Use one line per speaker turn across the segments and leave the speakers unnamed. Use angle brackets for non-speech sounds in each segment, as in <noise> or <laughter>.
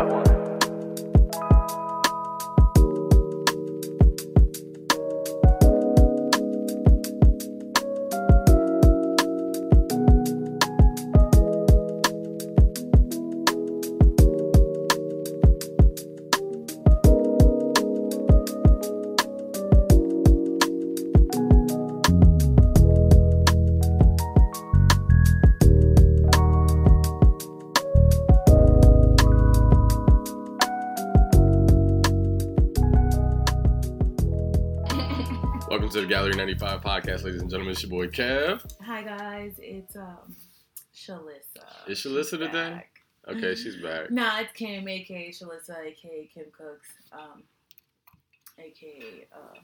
got one.
podcast, ladies and gentlemen. It's your boy Kev.
Hi guys, it's um Shalissa.
Is Shalissa
she's
today?
Back.
Okay, she's mm-hmm. back.
nah, it's Kim, aka Shalissa, aka Kim Cooks, um, aka uh,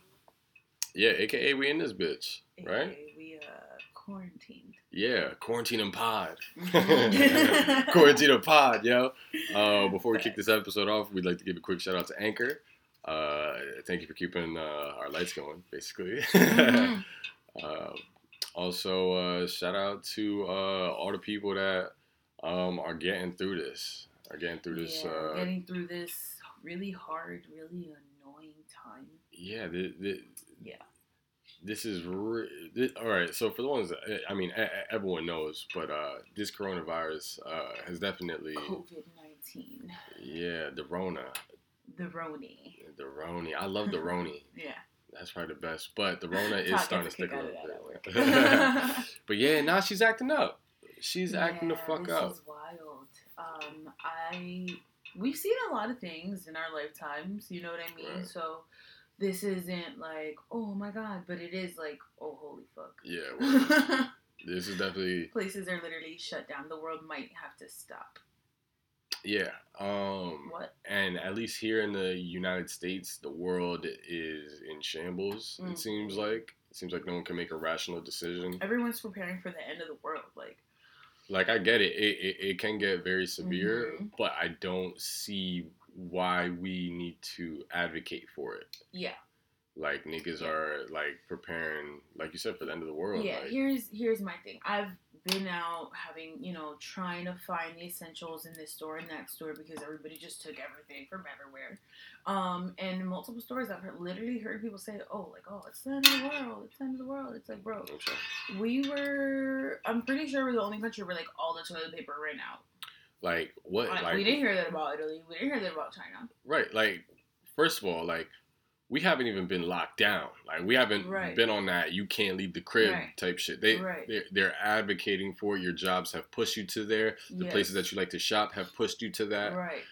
yeah, aka we in this bitch,
AKA
right?
We uh quarantined.
Yeah, quarantine and pod.
Mm-hmm. <laughs>
quarantine and pod, yo. Uh, before we kick this episode off, we'd like to give a quick shout out to Anchor. Uh, thank you for keeping uh, our lights going, basically. <laughs>
Mhm.
Uh, also, uh, shout out to uh, all the people that um, are getting through this. Are getting through this.
yeah,
uh,
getting through this really hard, really annoying time.
yeah, the, the,
Yeah.
This is re- thi- all right. So for the ones, that, I mean, everyone knows, but uh, this coronavirus uh, has definitely,
COVID nineteen,
yeah, the Rona,
the Roni.
The Roni. I love the Roni. <laughs>
Yeah.
That's probably the best. But the Rona is starting to stick
a
little bit.
that at work. <laughs> <laughs>
but yeah, now she's acting up. She's acting the
Yeah,
fuck
this
up.
is wild. Um, I we've seen a lot of things in our lifetimes. You know what I mean?
Right.
So this isn't like oh my god, but it is like oh holy fuck.
Yeah, well, this is definitely
Places are literally shut down. The world might have to stop.
Yeah. Um,
What?
and at least here in the United States, the world is in shambles.
Mhm.
It seems like it seems like no one can make a rational decision.
Everyone's preparing for the end of the world. Like
Like I get it, it it, it can get very severe,
Mhm.
but I don't see why we need to advocate for it.
yeah,
Like niggas are like preparing, like you said, for the end of the world.
yeah.
like,
Here's here's my thing. I've been out having you know trying to find the essentials in this store and that store because everybody just took everything from everywhere. Um, and multiple stores, I've heard, literally heard people say, "Oh, like oh, it's the end of the world. It's the end of the world." It's like, bro,
Okay.
we were. I'm pretty sure we're the only country where like all the toilet paper ran out.
Like what?
Like,
like
we didn't hear that about Italy. We didn't hear that about China.
Right. Like, first of all, like, we haven't even been locked down. Like, we haven't
Right.
been on that you can't leave the crib
Right.
type shit. They,
Right.
they're, they're advocating for it. Your jobs have pushed you to there. The
Yes.
places that you like to shop have pushed you to that.
Right.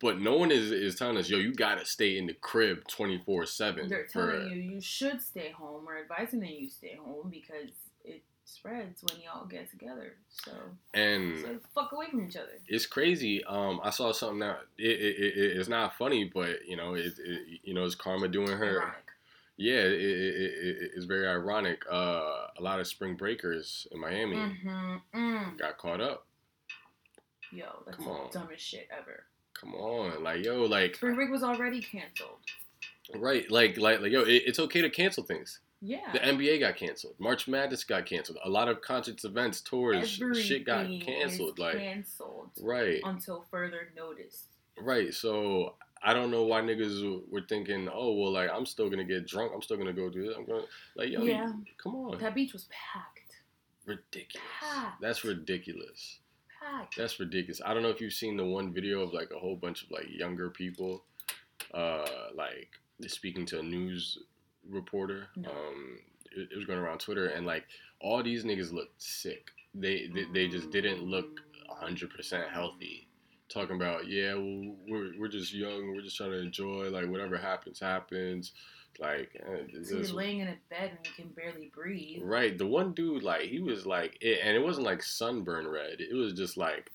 But no one is, is telling us, yo, you got to stay in the crib 24 7.
They're telling you you should stay home or advising that you stay home because spreads when y'all get together. So
And
the fuck away from each other.
it's crazy. Um, I saw something that it, it, it, it's not funny, but you know, it, it you know, it's karma doing her.
Ironic.
Yeah, it, it, it, it's very ironic. Uh, a lot of spring breakers in Miami
Mm-hmm. Mm.
got caught up.
Yo, that's
Come
the
on.
dumbest shit ever.
Come on, like yo, like
Spring break was already canceled.
right, like like like yo, it, it's okay to cancel things.
Yeah.
The NBA got canceled. March Madness got canceled. A lot of concerts, events, tours, shit got canceled. Like
canceled
right,
until further notice.
right. So I don't know why niggas were thinking, oh well, like I'm still gonna get drunk. I'm still gonna go do this. I'm gonna like yo,
Yeah.
come on,
That beach was packed.
ridiculous.
Packed.
That's ridiculous.
Packed.
That's ridiculous. I don't know if you've seen the one video of like a whole bunch of like younger people, uh, like speaking to a news reporter.
No.
Um, it, it was going around Twitter, and like all these niggas looked sick. They they, they just didn't look hundred percent healthy. Talking about yeah, well, we're we're just young. We're just trying to enjoy. Like whatever happens, happens. Like eh,
So you're laying in a bed and you can barely breathe.
Right. The one dude, like, he was like, it, and it wasn't like sunburn red. It was just like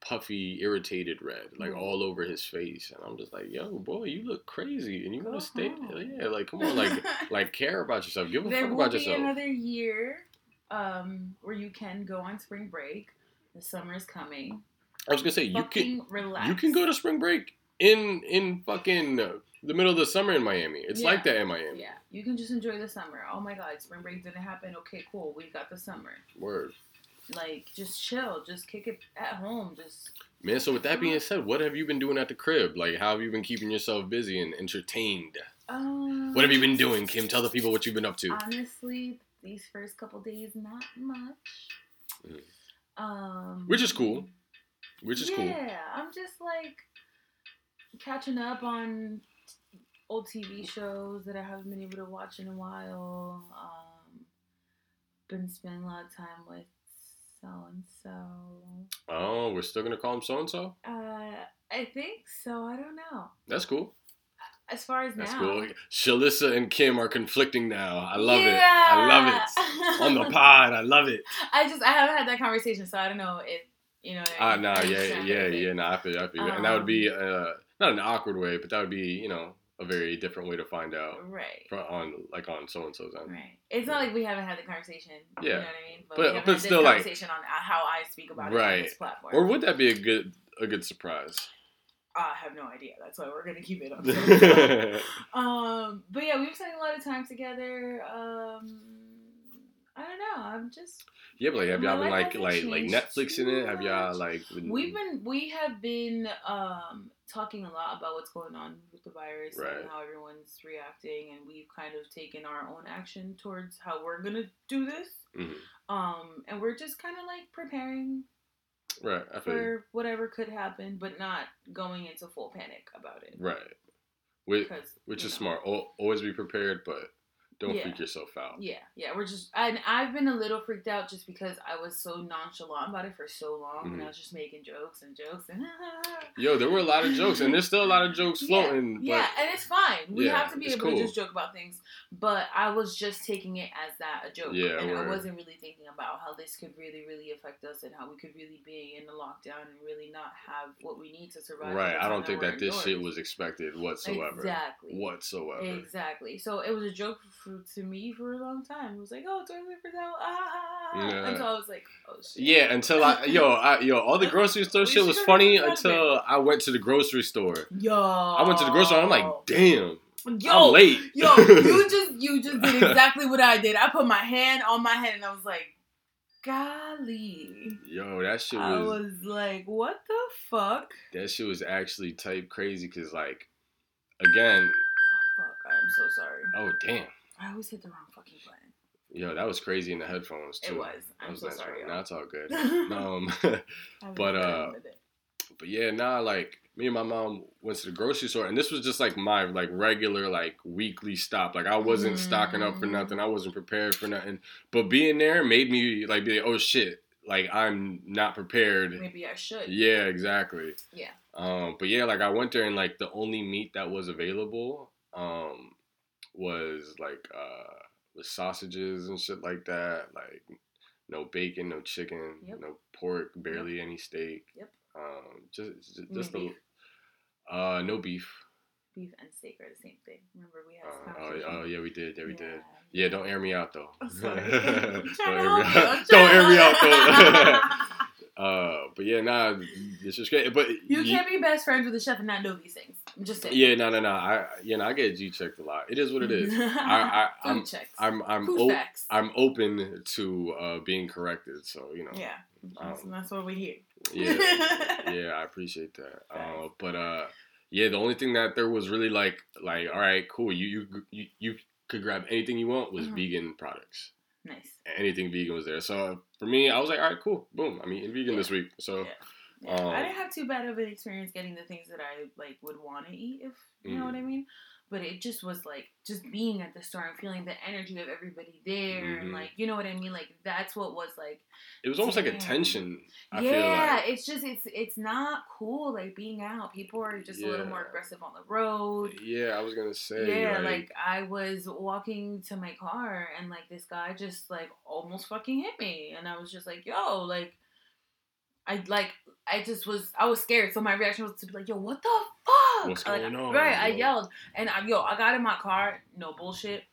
puffy, irritated red, like
Mhm.
all over his face. And I'm just like, yo, boy, you look crazy, and you want to stay.
home.
Yeah, like, come on, like, <laughs> like care about yourself. Give a
there
fuck
will
about
be
yourself.
another year um, where you can go on spring break. The summer is coming.
I was gonna say you can
relax.
you can go to spring break in in fucking the middle of the summer in Miami. It's like
Yeah.
that in Miami.
Yeah, you can just enjoy the summer. Oh my God, spring break didn't happen. Okay, cool. We got the summer.
Word.
Like, just chill, just kick it at home, just.
Man, so with that being said, what have you been doing at the crib? Like, how have you been keeping yourself busy and entertained?
Um,
What have you been doing, Kim? Tell the people what you've been up to.
Honestly, these first couple days, not much.
Mm.
Um,
Which is cool. Which is
yeah,
cool.
Yeah, I'm just like catching up on old TV shows that I haven't been able to watch in a while. Um, been spending a lot of time with so and so.
Oh, we're still gonna call him so and so.
Uh, I think so. I don't know.
That's cool.
As far as
That's
now,
cool. Shalissa and Kim are conflicting now. I love it. I love it. On the pod, I love it. <laughs>
I just I haven't had that conversation, so I don't know if you know.
Ah, nah,
I
yeah,
understand
yeah,
everything.
yeah. Nah, I feel, I feel, you. and that would be
Um,
uh, not an awkward way, but that would be, you know, a very different way to find out
Right.
on like on so and so's end.
Right. It's not like we haven't had the conversation. You
Yeah.
know what I mean?
But-
we
but
had
still, like-
conversation on how I speak about it on
Right.
this platform.
Or would that be a good a good surprise?
I have no idea. That's why we're gonna keep it on.
yeah, <laughs> <laughs>
um, but yeah, we've spent a lot of time together. Um, I don't know. I'm just yeah,
but like, have y'all been like like like Netflixing it? Have y'all like been,
we've been we have been um talking a lot about what's going on with the virus
Right.
and how everyone's reacting, and we've kind of taken our own action towards how we're gonna do this.
Mhm.
Um, and we're just kind of like preparing
right? I
for whatever could happen, but not going into full panic about it.
right. Which,
Because
which is
know.
smart. Al- Always be prepared, but don't
Yeah.
freak yourself out.
Yeah, yeah, we're just, and I've been a little freaked out just because I was so nonchalant about it for so long, and
Mhm.
I was just making jokes and jokes and. <laughs>
Yo, there were a lot of jokes, and there's still a lot of jokes floating.
Yeah,
but
and it's fine. We
Yeah,
have to be able
cool.
to just joke about things. But I was just taking it as that a joke.
Yeah,
and I wasn't really thinking about how this could really, really affect us and how we could really be in the lockdown and really not have what we need to survive.
right, I don't think that this shit was expected whatsoever.
Exactly.
Whatsoever.
Exactly. So it was a joke for, to me for a long time. It was like, oh, toilet paper's out. Ah, ah, ah, ah.
Yeah.
So I was like, oh, shit.
Yeah, until I yo I, yo all the grocery store <laughs> shit was funny until I went to the grocery store.
Yo.
I went to the grocery store. I'm like, damn,
Yo,
I'm late.
Yo, you <laughs> just you just did exactly what I did. I put my hand on my head and I was like, golly.
yo, that shit
I
was,
was like, what the fuck?
that shit was actually type crazy because like again,
Oh, fuck, I am so sorry.
oh damn,
I always hit the wrong fucking button.
yo, that was crazy in the headphones too.
It was. I'm
was
so sorry.
right?
y'all.
It's all good. <laughs> um, <laughs> <laughs> but,
done it in
uh, but yeah, nah, like me and my mom went to the grocery store, and this was just like my like regular like weekly stop. Like I wasn't stocking up for
Mm.
nothing. I wasn't prepared for nothing. But being there made me like be like, oh shit, like I'm not prepared.
maybe I should.
Yeah, exactly.
Yeah.
Um, but yeah, like I went there and like the only meat that was available um was like uh with sausages and shit like that. Like no bacon, no chicken,
Yep.
no pork, barely any steak.
Yep.
Um, just just, just
beef?
uh no beef.
Beef and steak are the same thing. Remember we had
Uh, oh, oh yeah, we did. Yeah, we did. Yeah, don't air me out though.
Sorry. <laughs>
don't air me out. <laughs> Don't air me out though. <laughs> uh, but yeah, nah, it's just great. But
You
ye-
can't be best friends with a chef and not know these things. I'm just saying.
Yeah, no, no, no. I, you know, I get G checked a lot. It is what it is. I, <laughs> I,
Food
I'm. I'm, I'm,
Food
o-
facts.
I'm open to uh, being corrected. So you know,
yeah, that's,
um,
that's what we hear.
yeah, <laughs> yeah. I appreciate that. Uh, but uh, yeah, the only thing that there was really like, like, all right, cool. You, you, you, you could grab anything you want was
Mhm.
vegan products.
Nice.
Anything vegan was there. So for me, I was like, all right, cool. Boom. I'm eating vegan
Yeah.
this week. So
Yeah.
Um,
I didn't have too bad of an experience getting the things that I like would want to eat, if you know
Mm.
what I mean. But it just was like just being at the store and feeling the energy of everybody there,
Mhm.
and like you know what I mean. Like that's what was like.
it was almost like a tension. I
yeah,
feel like.
it's just it's it's not cool like being out. People are just a little more aggressive on the road.
Yeah, I was gonna say.
Yeah,
like,
like I was walking to my car and like this guy just like almost fucking hit me, and I was just like, "Yo, like." I like I just was I was scared, so my reaction was to be like, "Yo, what the fuck?"
What's
Like,
on,
Right, I yelled, and I yo I got in my car, no bullshit,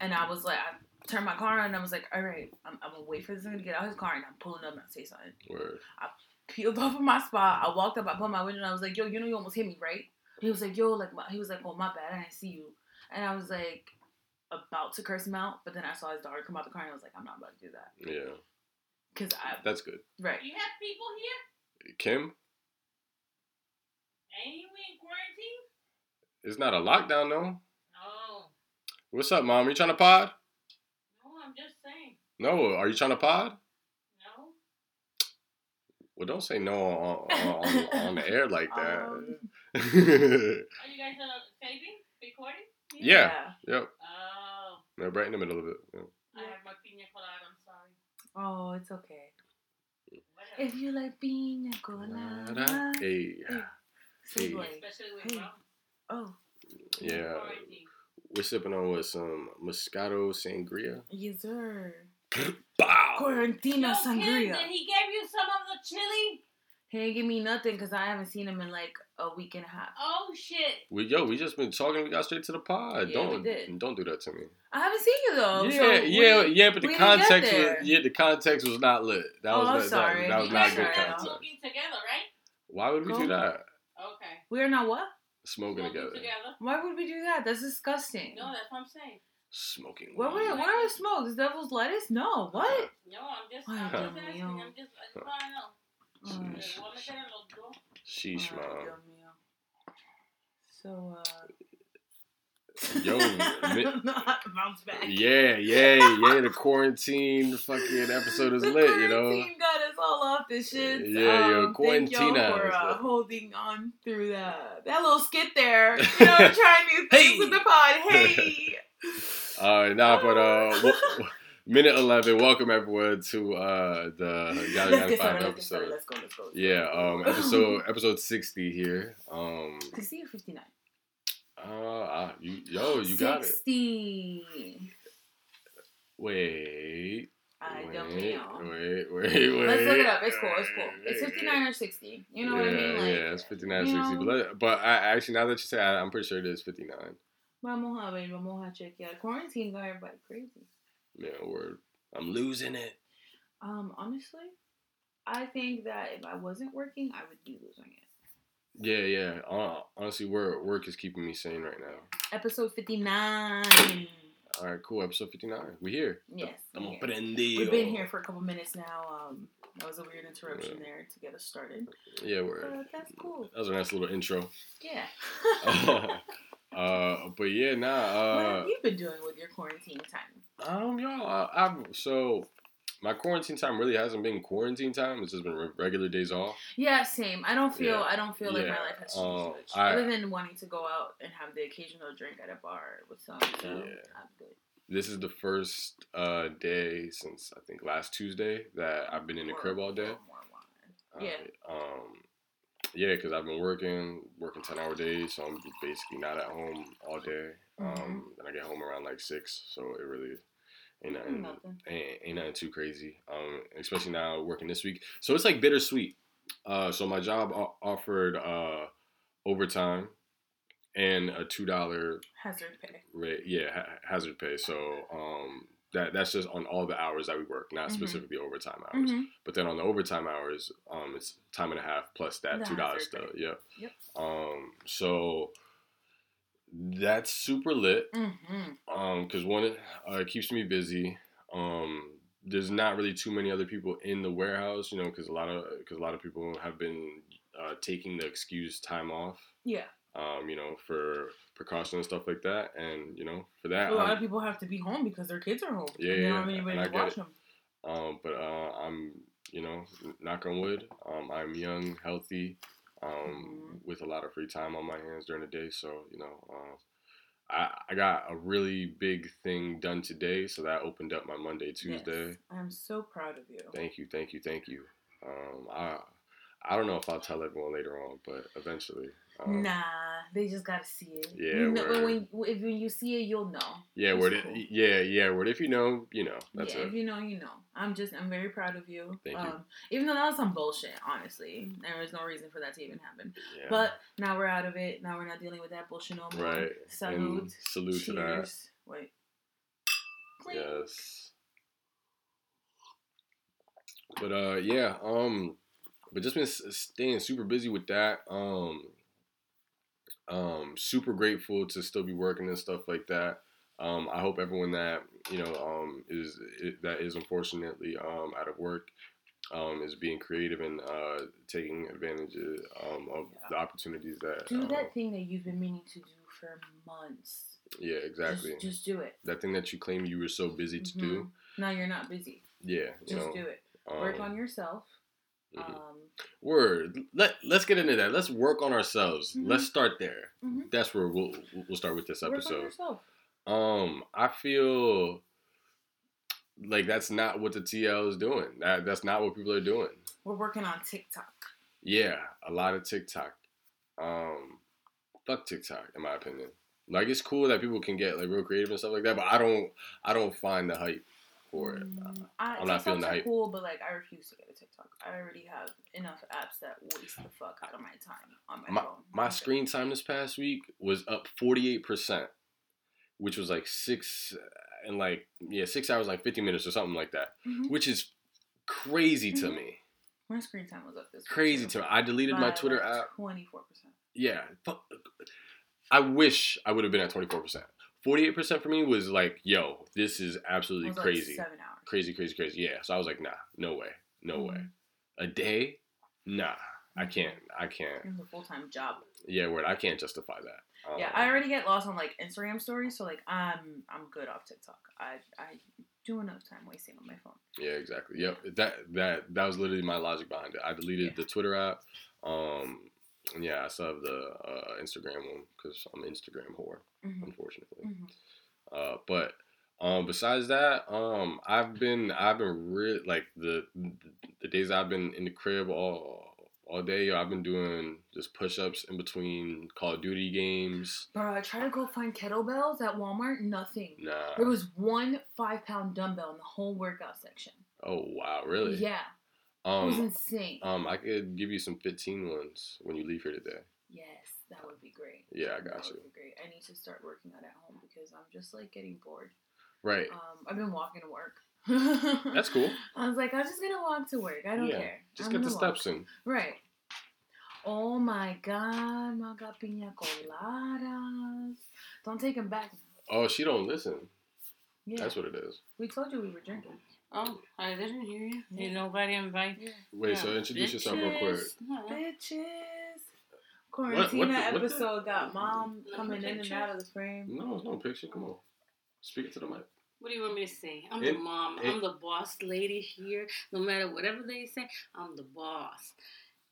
and I was like, I turned my car on, and I was like, "All right, I'm, I'm gonna wait for this nigga to get out of his car, and I'm pulling up and I say something."
word.
I peeled <laughs> off of my spot. I walked up, I put my window, and I was like, "Yo, you know you almost hit me, right?" He was like, "Yo, like," my, he was like, "Oh, my bad, I didn't see you," and I was like, about to curse him out, but then I saw his daughter come out the car, and I was like, "I'm not about to do that."
Yeah.
Because I
That's good.
right.
You have people here?
Kim,
Ain't you in quarantine?
it's not a lockdown though.
No.
What's up, mom? Are you trying to pod?
No, I'm just saying.
No. Are you trying to pod?
No.
Well, don't say no on on, on, on the air like that.
Um,
Are <laughs> you guys uh, taping? Recording?
Yeah. yep.
Oh.
No, right in the middle of it. Yeah.
I have my pina colada. I'm sorry.
Oh, it's okay. If you like pina colada.
Hey.
Segue.
Especially with
Hey. Oh,
Yeah. We're sipping on with some Moscato Sangria.
yes, sir.
Bow.
Quarantina
Yo, Kim,
sangria.
did he give you some of the chili?
He didn't give me nothing because I haven't seen him in like a week and a half.
Oh shit.
We yo, we just been talking. We got straight to the pod.
Yeah,
don't
we did.
don't do that to me.
I haven't seen you though.
yeah,
so
yeah,
we-
yeah. But the
we didn't get
context was yeah, the context was not lit. That
Oh,
was
I'm
that,
sorry.
That, that was
You
not good context.
smoking together, right?
Why would we do that?
Okay.
We are not what?
Smoking
Smoking
together.
together.
Why would we do that? That's disgusting.
No, that's what I'm saying.
Smoking.
Where
weed.
where where is smoke? Is devil's lettuce? No. What?
No, I'm just, I'm just asking. I'm just, I just want to know.
Sheesh.
Le voy a meter en los dos.
Sheesh,
Ay,
man.
So uh.
Yo, <laughs> <laughs>
bounce back.
Yeah, yeah, yeah. The quarantine fucking episode is lit, you know.
quarantine got us all off the shit.
Yeah, yo,
um, thank y'all for uh, holding on through that that little skit there. <laughs> You know, trying new things
Hey.
with the pod. Hey.
Uh, nah, but uh, w- minute eleven. Welcome everyone to uh the <laughs> Yada Yada Five
started. Let's
episode.
Let's go. Let's go.
Yeah, um, episode <laughs> episode sixty here. Um,
Sixty or fifty nine.
uh, you yo, you got it.
Sixty.
Wait,
I
wait,
don't
wait,
know.
wait, wait.
Let's look it up. It's cool. It's cool. It's fifty nine or sixty. You know
yeah,
what I mean? Like,
yeah, it's 59,
or
60.
know,
But, let, but I, actually, now that you say it, I'm pretty sure it is 59.
Vamos a ver, vamos a chequear. Quarantine got everybody crazy.
Yeah, word. I'm losing it.
Um, honestly, I think that if I wasn't working, I would be losing it.
Yeah, yeah. Uh, honestly, work, work is keeping me sane right now.
Episode 59.
All right, cool. Episode 59. We here.
Yes.
Estamos
we're here.
prendidos.
We've been here for a couple minutes now. Um, that was a weird interruption there to get us started.
Yeah, word.
But that's cool.
That was a nice little intro.
Yeah. <laughs>
uh, but yeah,
what
nah.
have you been doing with your quarantine time?
Um, y'all, I, I've so my quarantine time really hasn't been quarantine time. It's just been re- regular days off.
Yeah, same. I don't feel.
Yeah.
I don't feel like
Yeah.
my life has changed
Um,
much,
I-
other than wanting to go out and have the occasional drink at a bar with some. So
Yeah.
I'm good.
This is the first uh, day since I think last Tuesday that I've been in the
More-
crib all day.
Yeah.
Um, yeah, because I've been working, working ten hour days, so I'm basically not at home all day. Um,
Mhm.
and I get home around like six, so it really ain't nothing, ain't, ain't nothing too crazy. Um, especially now working this week, so it's like bittersweet. Uh, so my job o- offered uh overtime and a two dollar
Hazard pay.
rate, yeah, ha- hazard pay. So um. That, that's just on all the hours that we work, not
Mhm.
specifically overtime hours.
Mm-hmm.
But then on the overtime hours, um, it's time and a half plus that
The
two dollars stuff. Yep.
Yep.
Um, so that's super lit.
Mm-hmm.
Um, because one, it, uh, keeps me busy. Um, there's not really too many other people in the warehouse, you know, because a lot of because a lot of people have been uh, taking the excuse time off.
Yeah.
Um, you know, for precaution and stuff like that, and you know, for that,
a lot
I'm-
of people have to be home because their kids are home.
Yeah,
and they don't
yeah,
have anybody to watch
it.
them.
Um, but uh, I'm, you know, knock on wood. Um, I'm young, healthy, um,
Mhm.
with a lot of free time on my hands during the day. So you know, uh, I I got a really big thing done today, so that opened up my Monday, Tuesday.
Yes. I'm so proud of you.
Thank you, thank you, thank you. Um, I I don't know if I'll tell everyone later on, but eventually. Um,
Nah, they just gotta see it.
Yeah,
you know,
word.
when, if when you see it, you'll know.
Yeah, word. it-
cool.
Yeah, yeah, word. If you know, you know. That's
yeah,
it.
if you know, you know. I'm just, I'm very proud of you.
Thank you.
um, Even though that was some bullshit, honestly, there was no reason for that to even happen.
Yeah.
But now we're out of it. Now we're not dealing with that bullshit no more.
right.
Salute.
And salute to that.
Cheers. Wait.
Yes. But uh yeah, um but just been staying super busy with that. Um um super grateful to still be working and stuff like that. Um, I hope everyone that you know um, is that is unfortunately um, out of work um, is being creative and uh, taking advantage of, um, of the opportunities that.
Do
um,
that thing that you've been meaning to do for months.
Yeah, exactly.
Just, just do it.
that thing that you claim you were so busy to do.
Mhm. Now you're not busy.
Yeah,
Just
know.
do it. Work
um,
on yourself.
Mhm.
Um,
Word. Let Let's get into that. Let's work on ourselves.
Mhm.
Let's start there.
Mhm.
That's where we'll we'll start with this episode. Um, I feel like that's not what the TL is doing. That that's not what people are doing.
We're working on TikTok.
Yeah, a lot of TikTok. Um, fuck TikTok, in my opinion. Like it's cool that people can get like real creative and stuff like that, but I don't I don't find the hype for it.
Mm, I,
I'm not feeling the hype.
cool, but like I refuse to get a TikTok. I already have enough apps that waste the fuck out of my time on my,
my
phone.
my screen time this past week was up 48%, which was like six and like yeah, six hours, like 50 minutes or something like that.
Mhm.
which is crazy to
Mhm.
me.
My screen time was up this week,
Crazy to me. I deleted my Twitter
like,
app.
24%.
Yeah. I wish I would have been at 24%. 48% for me was like, yo, this is absolutely
was like
crazy.
seven hours.
Crazy, crazy, crazy. Yeah. So I was like, nah, no way. No way.
Mhm.
A day? Nah. I
Mhm.
can't. I can't.
It was a full time job.
Yeah, word. I can't justify that.
Yeah,
Um,
I already get lost on like Instagram stories, so like I'm I'm good off TikTok. I I do enough time wasting on my phone.
Yeah, exactly. Yep. That that that was literally my logic behind it. I deleted
Yeah.
the Twitter app. Um, yeah, I still have the uh, Instagram one because I'm an Instagram whore,
Mhm.
unfortunately.
Mhm.
Uh, but um, besides that, um, I've been I've been really like the the days I've been in the crib all all day. I've been doing just push ups in between Call of Duty games.
Bro, I tried to go find kettlebells at Walmart. Nothing.
Nah.
There was one five pound dumbbell in the whole workout section.
Oh wow, really?
Yeah, it was
Um,
insane.
um, I could give you some 15 ones when you leave here today.
yes, that would be great.
Yeah, I
That
got you.
would be great. I need to start working out at home because I'm just like getting bored.
Right.
Um, I've been walking to work.
That's cool. <laughs>
I was like, I'm just gonna walk to work. I don't
Yeah,
care.
Just
I'm
get the
walk.
steps in.
Right. Oh my god, mga piña coladas. Don't take them back.
Oh, she don't listen.
Yeah.
That's what it is.
we told you we were drinking.
Oh, I didn't hear you.
Yeah.
Did nobody invite you?
Wait, so introduce yourself real quick.
Bitches.
what
Quarantina
the- what the-
episode got mom
No
coming in and out of the frame.
No, it's no picture. Come on. Speak it to the mic.
What do you want me to say? I'm
It-
the mom.
it-
I'm the boss lady here. No matter whatever they say, I'm the boss.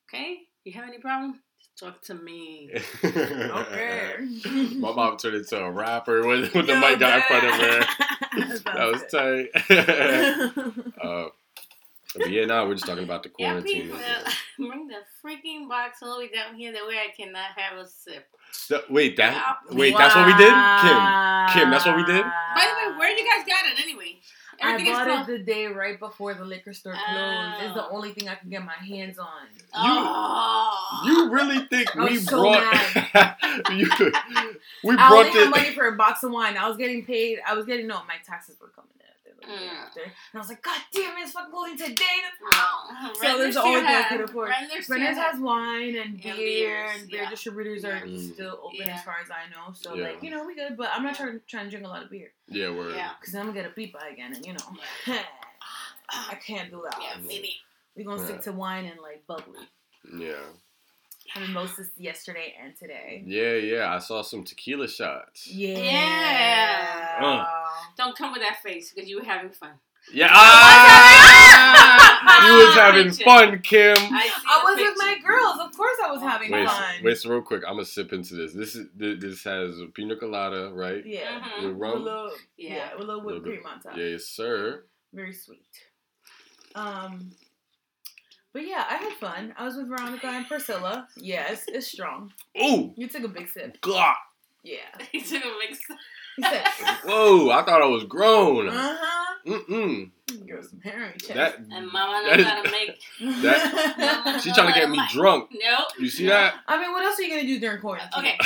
Okay? You have any problem? Just talk to me.
Okay. <laughs>
My mom turned into a rapper when, when the mic got in front of her. <laughs> <laughs>
that
was tight. <laughs> <laughs> uh, but yeah, now we're just talking about the
Yeah,
quarantine.
people, bring the freaking box all the way down here. That way I cannot have a sip.
The- wait, that
Wow.
wait, that's what we did, Kim. Kim, that's what we did?
By the way, where you guys got it anyway?
I
Everything is
bought it the day right before the liquor store closed. It's the
Oh.
only thing I can get my hands on.
Oh.
You really think
I
we
was so
brought <laughs> you, we
I only
brought
had money
it?
for a box of wine. I was getting paid. I was getting no, my taxes were coming in at the end of the day
Mm.
after, and I was like, God damn it, it's fucking closing today. <laughs>
Oh,
So
Renner
there's the only
still
thing could afford.
Renner still
Brenner's
has-
has wine and
And
beer,
beers,
and beer
yeah.
distributors are
Mm.
still open
Yeah.
as far as I know. So
Yeah.
like you know we good, but I'm not
Yeah.
trying trying to drink a lot of beer
Yeah, word.
Yeah.
because I'm gonna get a pipa again, and you know <laughs> I can't do that.
Yeah, maybe.
We're gonna stick to wine and like bubbly.
Yeah.
Having mimosas yesterday and today.
Yeah, yeah. I saw some tequila shots.
Yeah.
Yeah. Don't come with that face because you were having fun.
Yeah.
Ah!
you was <laughs> having fun, Kim.
I,
I
the
was with my girls. Of course, I was having
Wait,
fun.
wait, so real quick, I'm gonna sip into this. This is this has pina colada, right?
Yeah.
Mhm.
With
With a
rum.
little,
Yeah.
yeah. with a little whipped cream on top.
Yeah, yes, sir.
Very sweet. Um, but yeah, I had fun. I was with Veronica and Priscilla. Yeah, it's, it's strong.
Ooh,
You took a big sip.
God.
Yeah. <laughs>
He took a big
He said, <laughs>
Whoa, I thought I was grown.
uh huh.
Mm-mm.
Girl, some hair on.
That
And Mama
That
knows
is-
how to make. <laughs>
that- <laughs> she trying to get me drunk.
Nope.
You see that?
I mean, what else are you gonna do during quarantine?
Okay.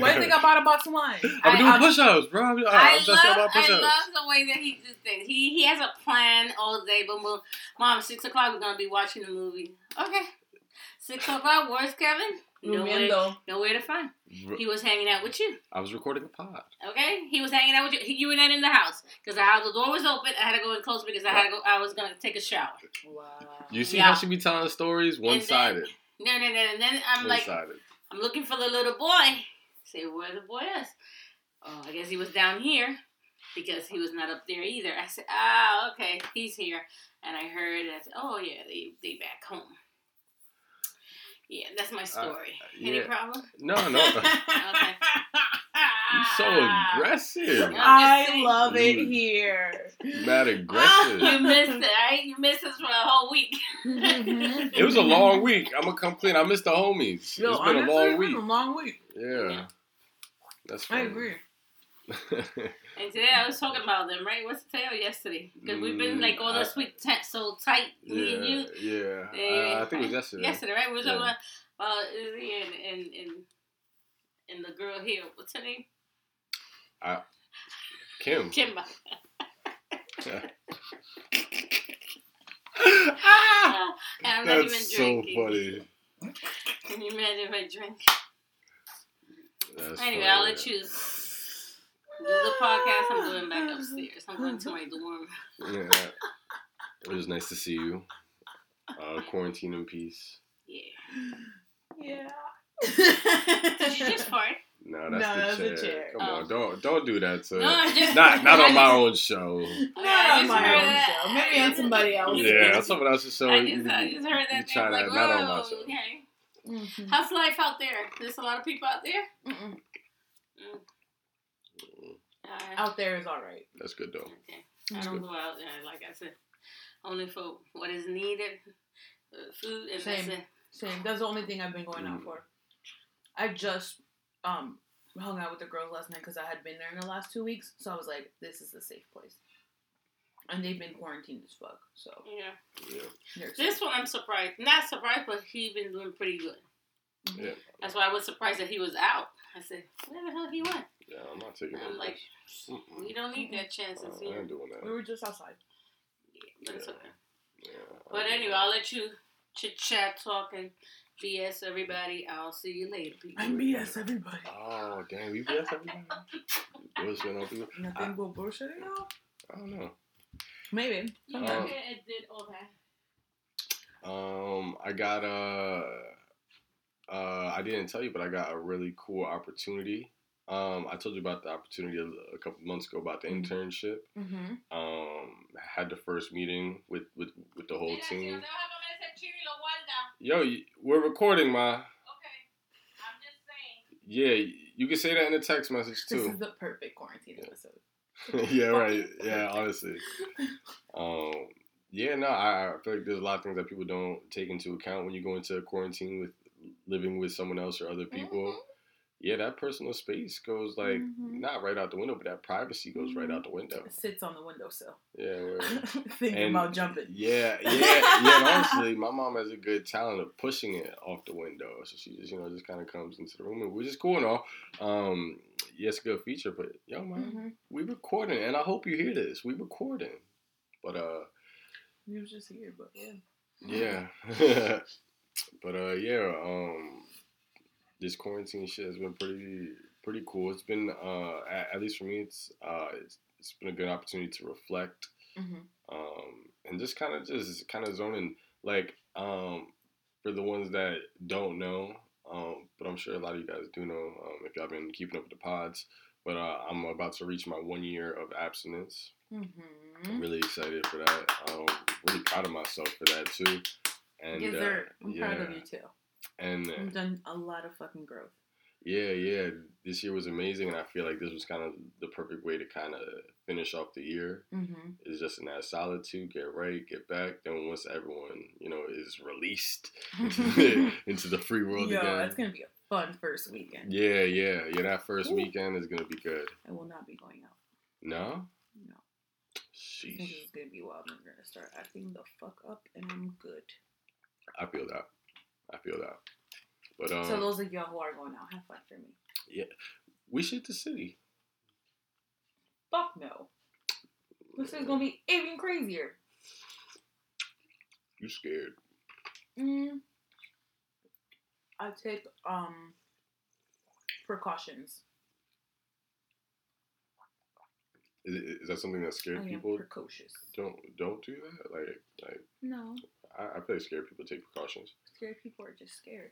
Why do you think I bought a box of wine?
I'm
I-
doing
I'm-
push-ups, bro. I'm, I'm
I
just
love,
about push-ups.
love the way that he does things. He he has a plan all day. Boom, boom. Mom, six o'clock. We're gonna be watching a movie. Okay. Six o'clock. Where's Kevin? Nowhere,
Durmiendo.
nowhere to find. He was hanging out with you.
I was recording a pod.
Okay, he was hanging out with you. He, you were not in the house because the house the door was open. I had to go and close because I had to go. I was gonna take a shower.
Wow.
You see
Yeah.
how she be telling the stories? One sided.
No, no, no. And then I'm
One
like,
sided.
I'm looking for the little boy. Say where the boy is. Oh, I guess he was down here because he was not up there either. I said, ah, okay, he's here. And I heard, I said, oh yeah, they they back home. Yeah, that's my story. Any
Uh, yeah.
problem?
No, no. <laughs> <laughs>
Okay.
you so aggressive.
I love it
Mm.
here.
Mad <laughs> aggressive.
You missed it, right? You missed us for a whole week.
It was a long week. I'm gonna come clean. I missed the homies.
Yo,
it's been a
honestly,
long
it's been
week.
a long week.
Yeah.
Yeah.
That's
I
funny.
agree.
And today I was talking about them, right? What's the or yesterday? Because we've been like all
Mm,
this
I-
week t- so tight, me and you.
yeah, yeah.
Yeah,
I, think it was yesterday.
Yesterday, right? We were talking
Yeah.
about uh, Izzy and, and and and the girl here. What's her name?
Kim.
Kimba. <laughs>
Ah!
and I'm not even
That's so funny.
Can you imagine if I drink?
That's
Anyway,
funny,
I'll let you the podcast. I'm going back upstairs. I'm going to my dorm.
Yeah. It was nice to see you. Uh, quarantine in peace.
Yeah.
Yeah.
Did you just <laughs> fart?
No,
No,
that's
that was
the
the
chair.
chair.
Come
Oh.
on, don't don't do that to.
No, I just
not not on my own show.
Not
I
on
just
my
heard
own
that.
show. Maybe on somebody <laughs> else's.
Yeah, on someone else's show.
I
you-
just, I just heard
you
that.
try
name.
that,
like,
not on my
whoa,
show.
okay.
Mhm.
How's life out there? There's a lot of people out there.
Mm-mm.
Uh,
Out there is all right.
That's good though.
okay. I don't
good.
go out there, like I said, only for what is needed, uh, food, and that's
Same.
it.
Same. That's the only thing I've been going out
Mm.
for. I just um hung out with the girls last night because I had been there in the last two weeks, so I was like, this is a safe place. And they've been quarantined as fuck, so
Yeah.
Yeah.
This one I'm surprised. Not surprised, but he's been doing pretty good.
yeah,
That's why I was surprised that he was out. I said, where the hell he went?
Yeah. I'm not taking
I'm
that.
like,
Mm-mm.
we don't need that chance
Uh, I
see
ain't doing that.
We were just outside.
Yeah, that's
Yeah.
okay.
Yeah,
But
ain't
anyway,
doing
I'll let you chit chat, talk, and BS everybody. I'll see you later, people.
I BS everybody.
Oh damn, we BS everybody. <laughs> Bullshit on people.
Nothing but bullshit, y'all.
I don't know.
Maybe.
You
Sometimes.
Um,
okay, did all that.
Um, I got a. Uh, I didn't tell you, but I got a really cool opportunity. Um, I told you about the opportunity a, a couple months ago about the
Mhm.
internship.
mm-hmm.
Um, had the first meeting with with with the whole team. Yo, we're recording, ma. Okay, I'm just saying. Yeah, you can say that in a text message too.
This is the perfect quarantine episode. <laughs>
yeah, right. <laughs> Yeah, honestly. Um, yeah, no, I, I feel like there's a lot of things that people don't take into account when you go into quarantine with living with someone else or other people. Yeah, that personal space goes like
Mhm.
not right out the window, but that privacy goes right
Mhm.
out the window.
It sits on the windowsill.
Yeah. <laughs>
Thinking
And-
about jumping.
Yeah, yeah, yeah. And honestly, my mom has a good talent of pushing it off the window. So she just, you know, just kind of comes into the room, and which is cool and all. Um, yeah, good feature, but yo, man,
Mm-hmm.
we recording, and I hope you hear this. We recording, but uh,
you was just here, but yeah.
yeah, <laughs> but uh, yeah, um, this quarantine shit has been pretty pretty cool. It's been uh, at, at least for me, it's uh, it's, it's been a good opportunity to reflect
Mm-hmm.
um, and just kind of just kind of zoning like um, for the ones that don't know um, but i'm sure a lot of you guys do know um, if y'all been keeping up with the pods but uh, i'm about to reach my one year of abstinence i'm
Mm-hmm.
really excited for that um, really proud of myself for that too and
yes,
uh,
sir. I'm
yeah
proud of you too.
And
You've done a lot of fucking growth.
yeah yeah this year was amazing and i feel like this was kind of the perfect way to kind of finish off the year
Mm-hmm.
is just in that solitude, get right, get back. Then once everyone, you know, is released <laughs> into the free world
Yo,
again.
it's gonna be a fun first weekend.
Yeah, yeah, yeah. That first
Ooh.
weekend is gonna be good.
I will not be going out.
No,
No. I think
sheesh.
it's gonna be wild. I'm gonna start acting the fuck up, and I'm good.
I feel that. I feel that. But um,
so those of y'all who are going out, have fun for me.
Yeah, we should the city.
Fuck no. This is gonna be even crazier.
You scared?
Mm. I take um precautions.
Is, it- is that something that scared people?
precocious.
Don't don't do that. Like like
No,
I, I feel like scared people take precautions.
Scared people are just scared.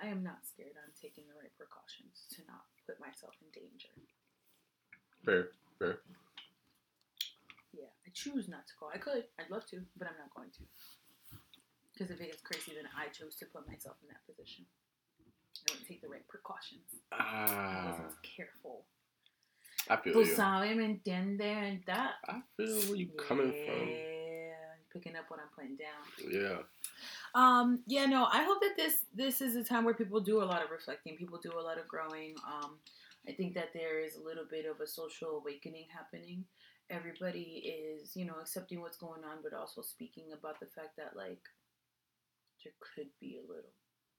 I am not scared. I'm taking the right precautions to not put myself in danger.
Fair, fair.
Yeah, I choose not to go. I could. I'd love to, but I'm not going to. Because if it gets crazy, then I chose to put myself in that position. I don't take the right precautions. I
Ah,
wasn't careful.
I feel
Tú
you.
sabes, me entiende, that.
I feel where you coming from.
Yeah, picking up what I'm putting down.
Yeah.
Um, yeah, no, I hope that this this is a time where people do a lot of reflecting, people do a lot of growing. Um, I think that there is a little bit of a social awakening happening. Everybody is, you know, accepting what's going on, but also speaking about the fact that like there could be a little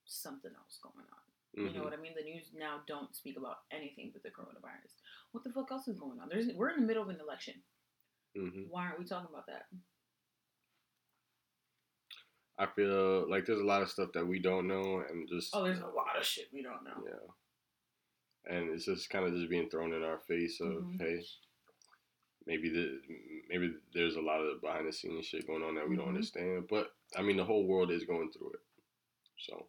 something else going on. You know
Mhm.
what I mean? The news now don't speak about anything but the coronavirus. What the fuck else is going on? There's we're in the middle of an election.
Mhm.
Why aren't we talking about that?
I feel like there's a lot of stuff that we don't know, and just
Oh, there's a lot of shit we don't know.
Yeah. And it's just kind of just being thrown in our face of,
Mhm.
hey, maybe the maybe there's a lot of behind the scenes shit going on that we don't
Mhm.
understand. But I mean, the whole world is going through it. So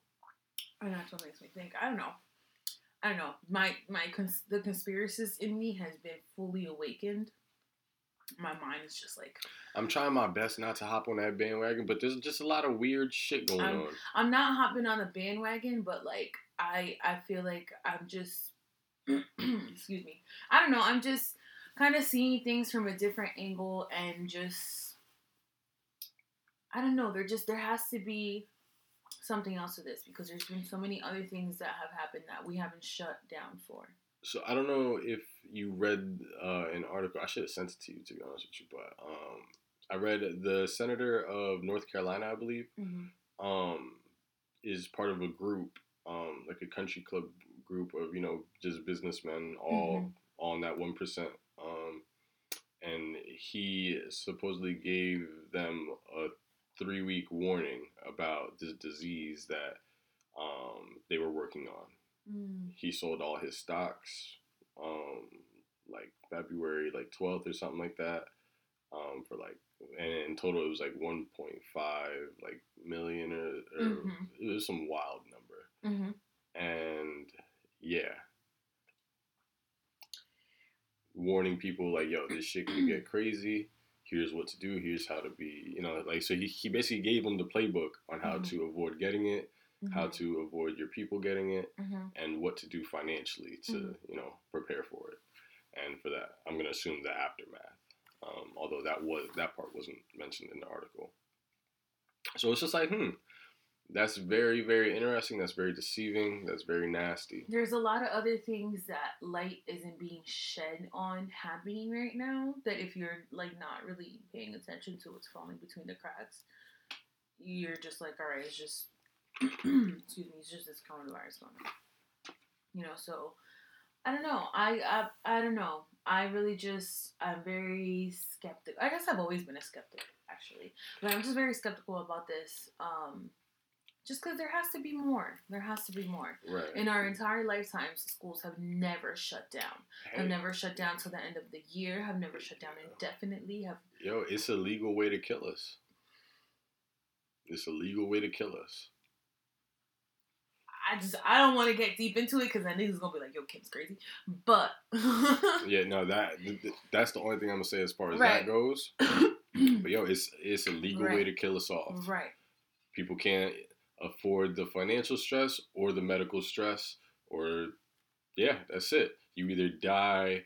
And that's what makes me think. I don't know. I don't know. My my cons- the conspiracist in me has been fully awakened. My mind is just like
I'm trying my best not to hop on that bandwagon, but there's just a lot of weird shit going
I'm-
on.
I'm not hopping on the bandwagon, but like I I feel like I'm just <clears throat> excuse me. I don't know. I'm just kind of seeing things from a different angle and just I don't know. There just there has to be something else to this because there's been so many other things that have happened that we haven't shut down for.
So I don't know if you read uh, an article. I should have sent it to you to be honest with you, but um, I read the senator of North Carolina, I believe,
Mm-hmm.
um, is part of a group, um, like a country club group of you know just businessmen, all
Mhm.
all in that one percent. Um, and he supposedly gave them a three week warning about this disease that um, they were working on.
Mm.
He sold all his stocks, um, like February like twelfth or something like that, um, for like and in total it was like 1.5 like million or, or
Mhm.
it was some wild number
Mm-hmm.
and yeah warning people like yo this shit could get crazy here's what to do here's how to be you know like so he, he basically gave them the playbook on how
Mhm.
to avoid getting it how to avoid your people getting it
Mm-hmm.
and what to do financially to
Mhm.
you know prepare for it and for that i'm going to assume the aftermath um, although that was that part wasn't mentioned in the article so it's just like hmm that's very very interesting that's very deceiving that's very nasty
There's a lot of other things that light isn't being shed on happening right now. That if you're like not really paying attention to what's falling between the cracks, you're just like, all right, it's just <clears throat> excuse me, it's just this coronavirus going on. You know, so I don't know. I I I don't know. I really just I'm very skeptical. I guess I've always been a skeptic actually, but I'm just very skeptical about this. Um, just because there has to be more. There has to be more.
right
In our entire lifetimes, schools have never shut down.
Hey,
Have never shut down till the end of the year. Have never shut down indefinitely. Have
yo it's a legal way to kill us it's a legal way to kill us
I just I don't want to get deep into it because then niggas gonna be like, "Yo, Kim's crazy." But <laughs>
yeah no that th- th- that's the only thing i'm gonna say as far as
Right.
that goes. <clears throat> But yo it's it's a legal way to kill us off.
Right,
people can't afford the financial stress or the medical stress or yeah that's it. You either die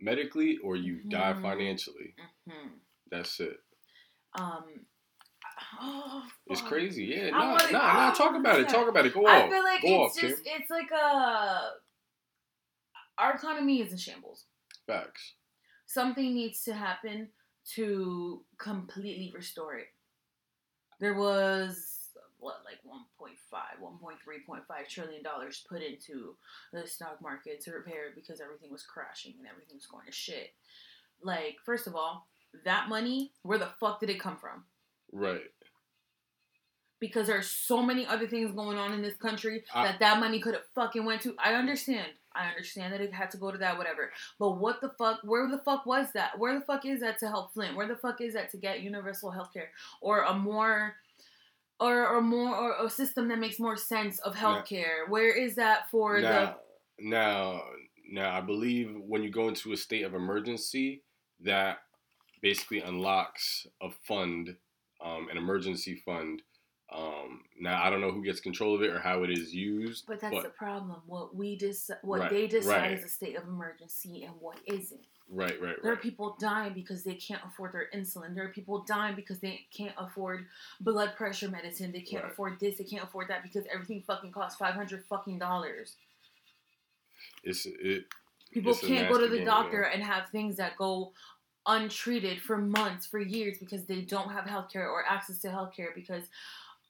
medically or you die
Mhm.
financially.
Hmm
that's it.
Um, oh, <gasps>
it's crazy yeah
no,
nah,
wanna-
nah, nah,
oh, <gasps>
talk about it talk about it go
I
off
feel like
go
it's
off
just
Kim.
it's like a our economy is in shambles.
facts
something needs to happen to completely restore it. There was what like 1.5 1.3.5 trillion dollars put into the stock market to repair it because everything was crashing and everything was going to shit. Like first of all, that money, where the fuck did it come from?
right
because there's so many other things going on in this country
I-
that that money could have fucking went to. I understand. I understand that it had to go to that, whatever. But what the fuck? Where the fuck was that? Where the fuck is that to help Flint? Where the fuck is that to get universal health care or a more, or or more or a system that makes more sense of health care? Where is that for
now, now, now, I believe when you go into a state of emergency, that basically unlocks a fund, um, an emergency fund. Um, now, I don't know who gets control of it or how it is used.
But that's
but-
the problem. What we decide, what
Right,
they decide
right.
is a state of emergency, and what isn't.
right, right, right.
There are people dying because they can't afford their insulin. There are people dying because they can't afford blood pressure medicine. They can't
Right.
afford this. They can't afford that because everything fucking costs five hundred fucking dollars.
It's it.
People
It's
can't go to the
game,
doctor
yeah.
and have things that go untreated for months, for years because they don't have healthcare or access to healthcare because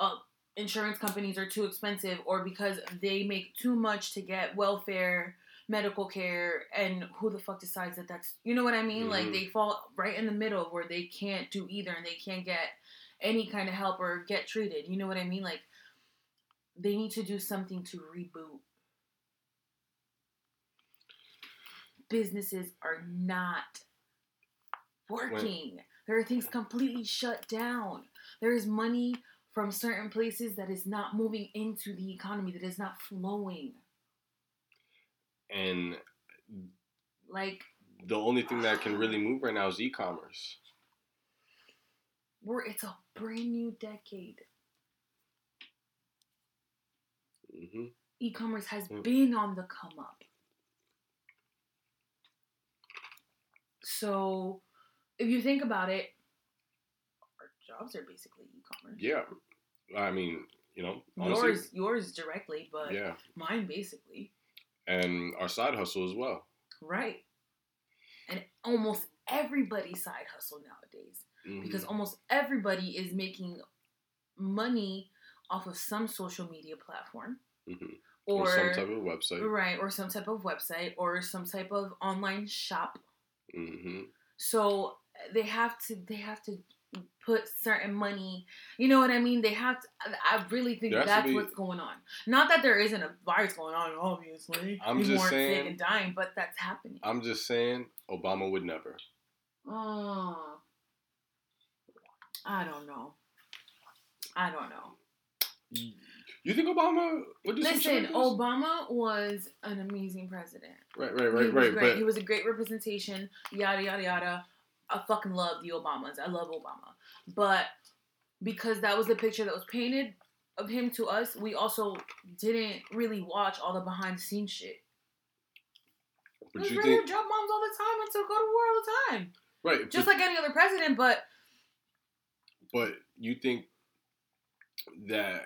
uh, insurance companies are too expensive or because they make too much to get welfare medical care and who the fuck decides that that's you know what i mean like
Mhm.
they fall right in the middle where they can't do either and they can't get any kind of help or get treated you know what i mean like they need to do something to reboot businesses are not working. there are things completely shut down. There is money from certain places that is not moving into the economy, that is not flowing.
And
Like
the only thing that can really move right now is e-commerce.
we're it's a brand new decade.
hmm
E-commerce has
Mm.
been on the come up. So if you think about it, jobs are basically e-commerce.
Yeah, I mean, you know, honestly,
yours yours directly, but
yeah,
mine basically.
and our side hustle as well.
Right. And almost everybody's side hustle nowadays
Mhm.
because almost everybody is making money off of some social media platform
Mhm.
or,
or some type of website.
right or some type of website or some type of online shop.
hmm
So they have to they have to put certain money. You know what I mean? They have to. I really think
There has to
that's
be-
what's going on. Not that there isn't a virus going on, obviously.
I'm
People
just
aren't sick
saying-
and dying, but that's happening.
I'm just saying, Obama would never.
Oh, I don't know. I don't know.
You think Obama would do
Listen. Obama was an amazing president.
Right, right,
he
right,
was
right.
great.
But
he was a great representation. Yada yada yada. I fucking love the Obamas. I love Obama, but because that was the picture that was painted of him to us, we also didn't really watch all the behind the scenes shit.
but
His
you think
drop bombs all the time and still go to war all the time,
right?
just
but,
like any other president. But
but you think that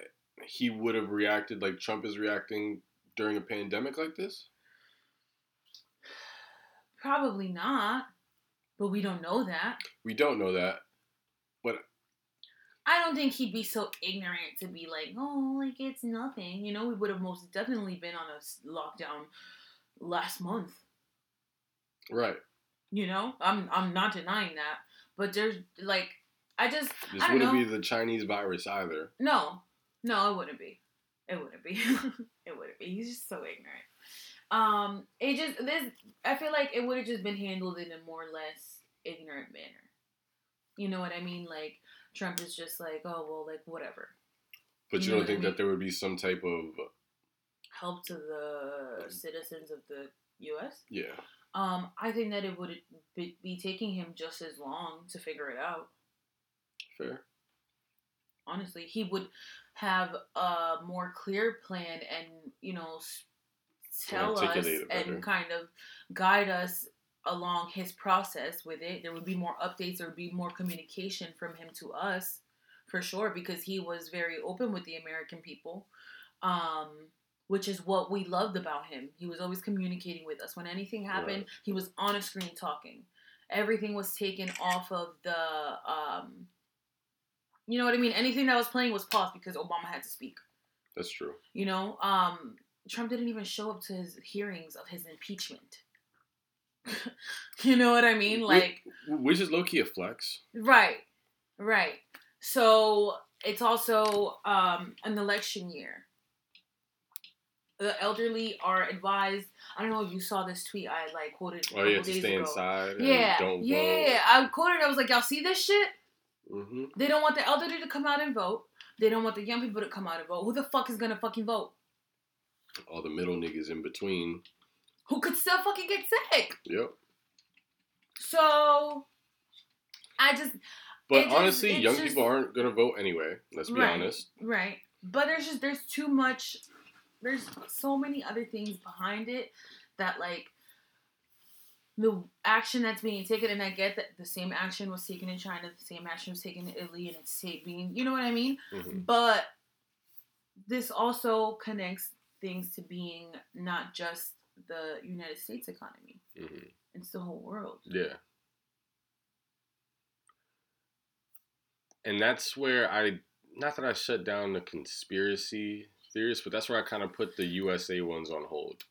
he would have reacted like Trump is reacting during a pandemic like this? <sighs>
probably not. But we don't know that.
We don't know that.
But I don't think he'd be so ignorant to be like, oh, like it's nothing. You know, we would have most definitely been on a lockdown last month.
Right.
You know, I'm I'm not denying that, but there's like, I just
This
I don't
wouldn't
know.
be the Chinese virus either.
no, no, it wouldn't be. It wouldn't be. <laughs> it wouldn't be. He's just so ignorant. Um, it just this. I feel like it would have just been handled in a more or less ignorant manner. You know what I mean? Like Trump is just like, oh well, like whatever.
But
You
you,
know
don't
I
think
mean?
that there would be some type of
help to the citizens of the U.S.
yeah.
Um, I think that it would be, taking him just as long to figure it out.
Fair.
Honestly, he would have a more clear plan and you know tell us
Articulate it better.
and kind of guide us along his process with it. There would be more updates. There would be more communication from him to us, for sure, because he was very open with the American people. Um, which is what we loved about him. He was always communicating with us. When anything happened,
Right.
he was on a screen talking. Everything was taken off of the um you know what I mean? Anything that was playing was paused because Obama had to speak.
That's true.
You know, um Trump didn't even show up to his hearings of his impeachment. <laughs> you know what I mean? Like
Which is low key a flex.
Right, right. So it's also um, an election year. The elderly are advised. I don't know if you saw this tweet I like quoted.
Oh, have to stay
ago.
inside.
Yeah, yeah. I quoted. I was like, y'all see this shit?
vote. hmm
They don't want the elderly to come out and vote. They don't want the young people to come out and vote. Who the fuck is gonna fucking vote?
All the middle niggas in between.
Who could still fucking get sick?
Yep.
So, I just
But
It just-
honestly, young
just-
people aren't gonna vote anyway. Let's be
Right.
honest.
Right. But there's just there's too much there's so many other things behind it that like the action that's being taken and I get that the same action was taken in China, the same action was taken in Italy and it's being you know what I mean?
hmm
But this also connects things to being not just the United States economy.
hmm
It's the whole world.
Yeah. And that's where I, not that I shut down the conspiracy theories, but that's where I kind of put the USA ones on hold.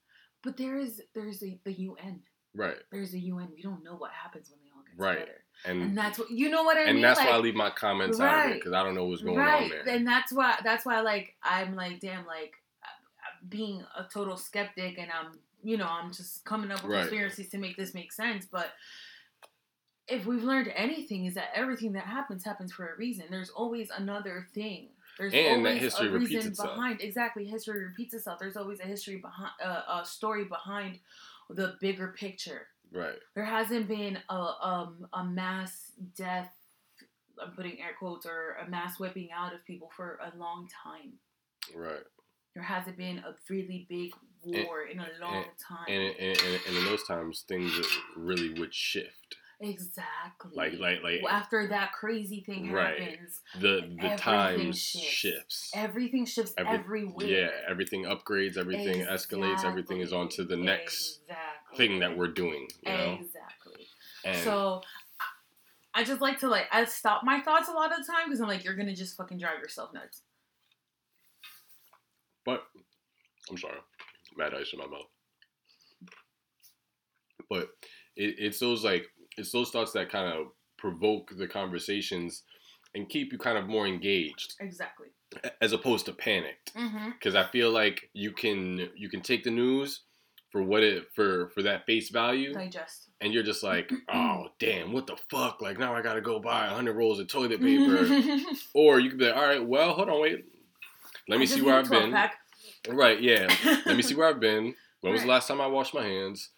But there is there's a, the UN.
Right.
There's a UN. We don't know what happens when they all get
Right.
together.
And
And that's what you know what I
and
mean.
And that's
like,
why I leave my comments out of it because I don't know what's going
right.
on there.
And that's why that's why like I'm like damn like being a total skeptic and I'm you know I'm just coming up with
Right.
conspiracies to make this make sense. But if we've learned anything, is that everything that happens happens for a reason. There's always another thing. There's
And that
always
history
a
repeats
reason
itself.
behind exactly history repeats itself. There's always a history behind uh, a story behind the bigger picture.
right.
There hasn't been a um a mass death. I'm putting air quotes or a mass whipping out of people for a long time.
Right.
There hasn't been a really big eh, war in a eh, long eh, time.
And, and, and, and in those times, things really would shift.
exactly.
Like like like
Well, after that crazy thing
Right.
happens,
the the times
shifts.
shifts.
everything shifts
Every-
everywhere.
Yeah, everything upgrades, everything escalates, everything is on to the next
Exactly.
thing that we're doing. You know,
Exactly.
and
So I- I just like to like I stop my thoughts a lot of the time because I'm like you're gonna just fucking drive yourself nuts.
but I'm sorry, mad ice in my mouth. But it, it's those like it's those thoughts that kind of provoke the conversations and keep you kind of more engaged
Exactly.
as opposed to panicked.
Mm-hmm.
because I feel like you can you can take the news for what it for for that face value,
Digest.
and you're just like, <clears throat> oh damn, what the fuck? Like now I gotta go buy hundred rolls of toilet paper, <laughs> or you could be like, all right, well, hold on, wait, let me
I just
see where I've been.
pack.
Right, yeah, let me see where I've <laughs> been. When was the last time I washed my hands?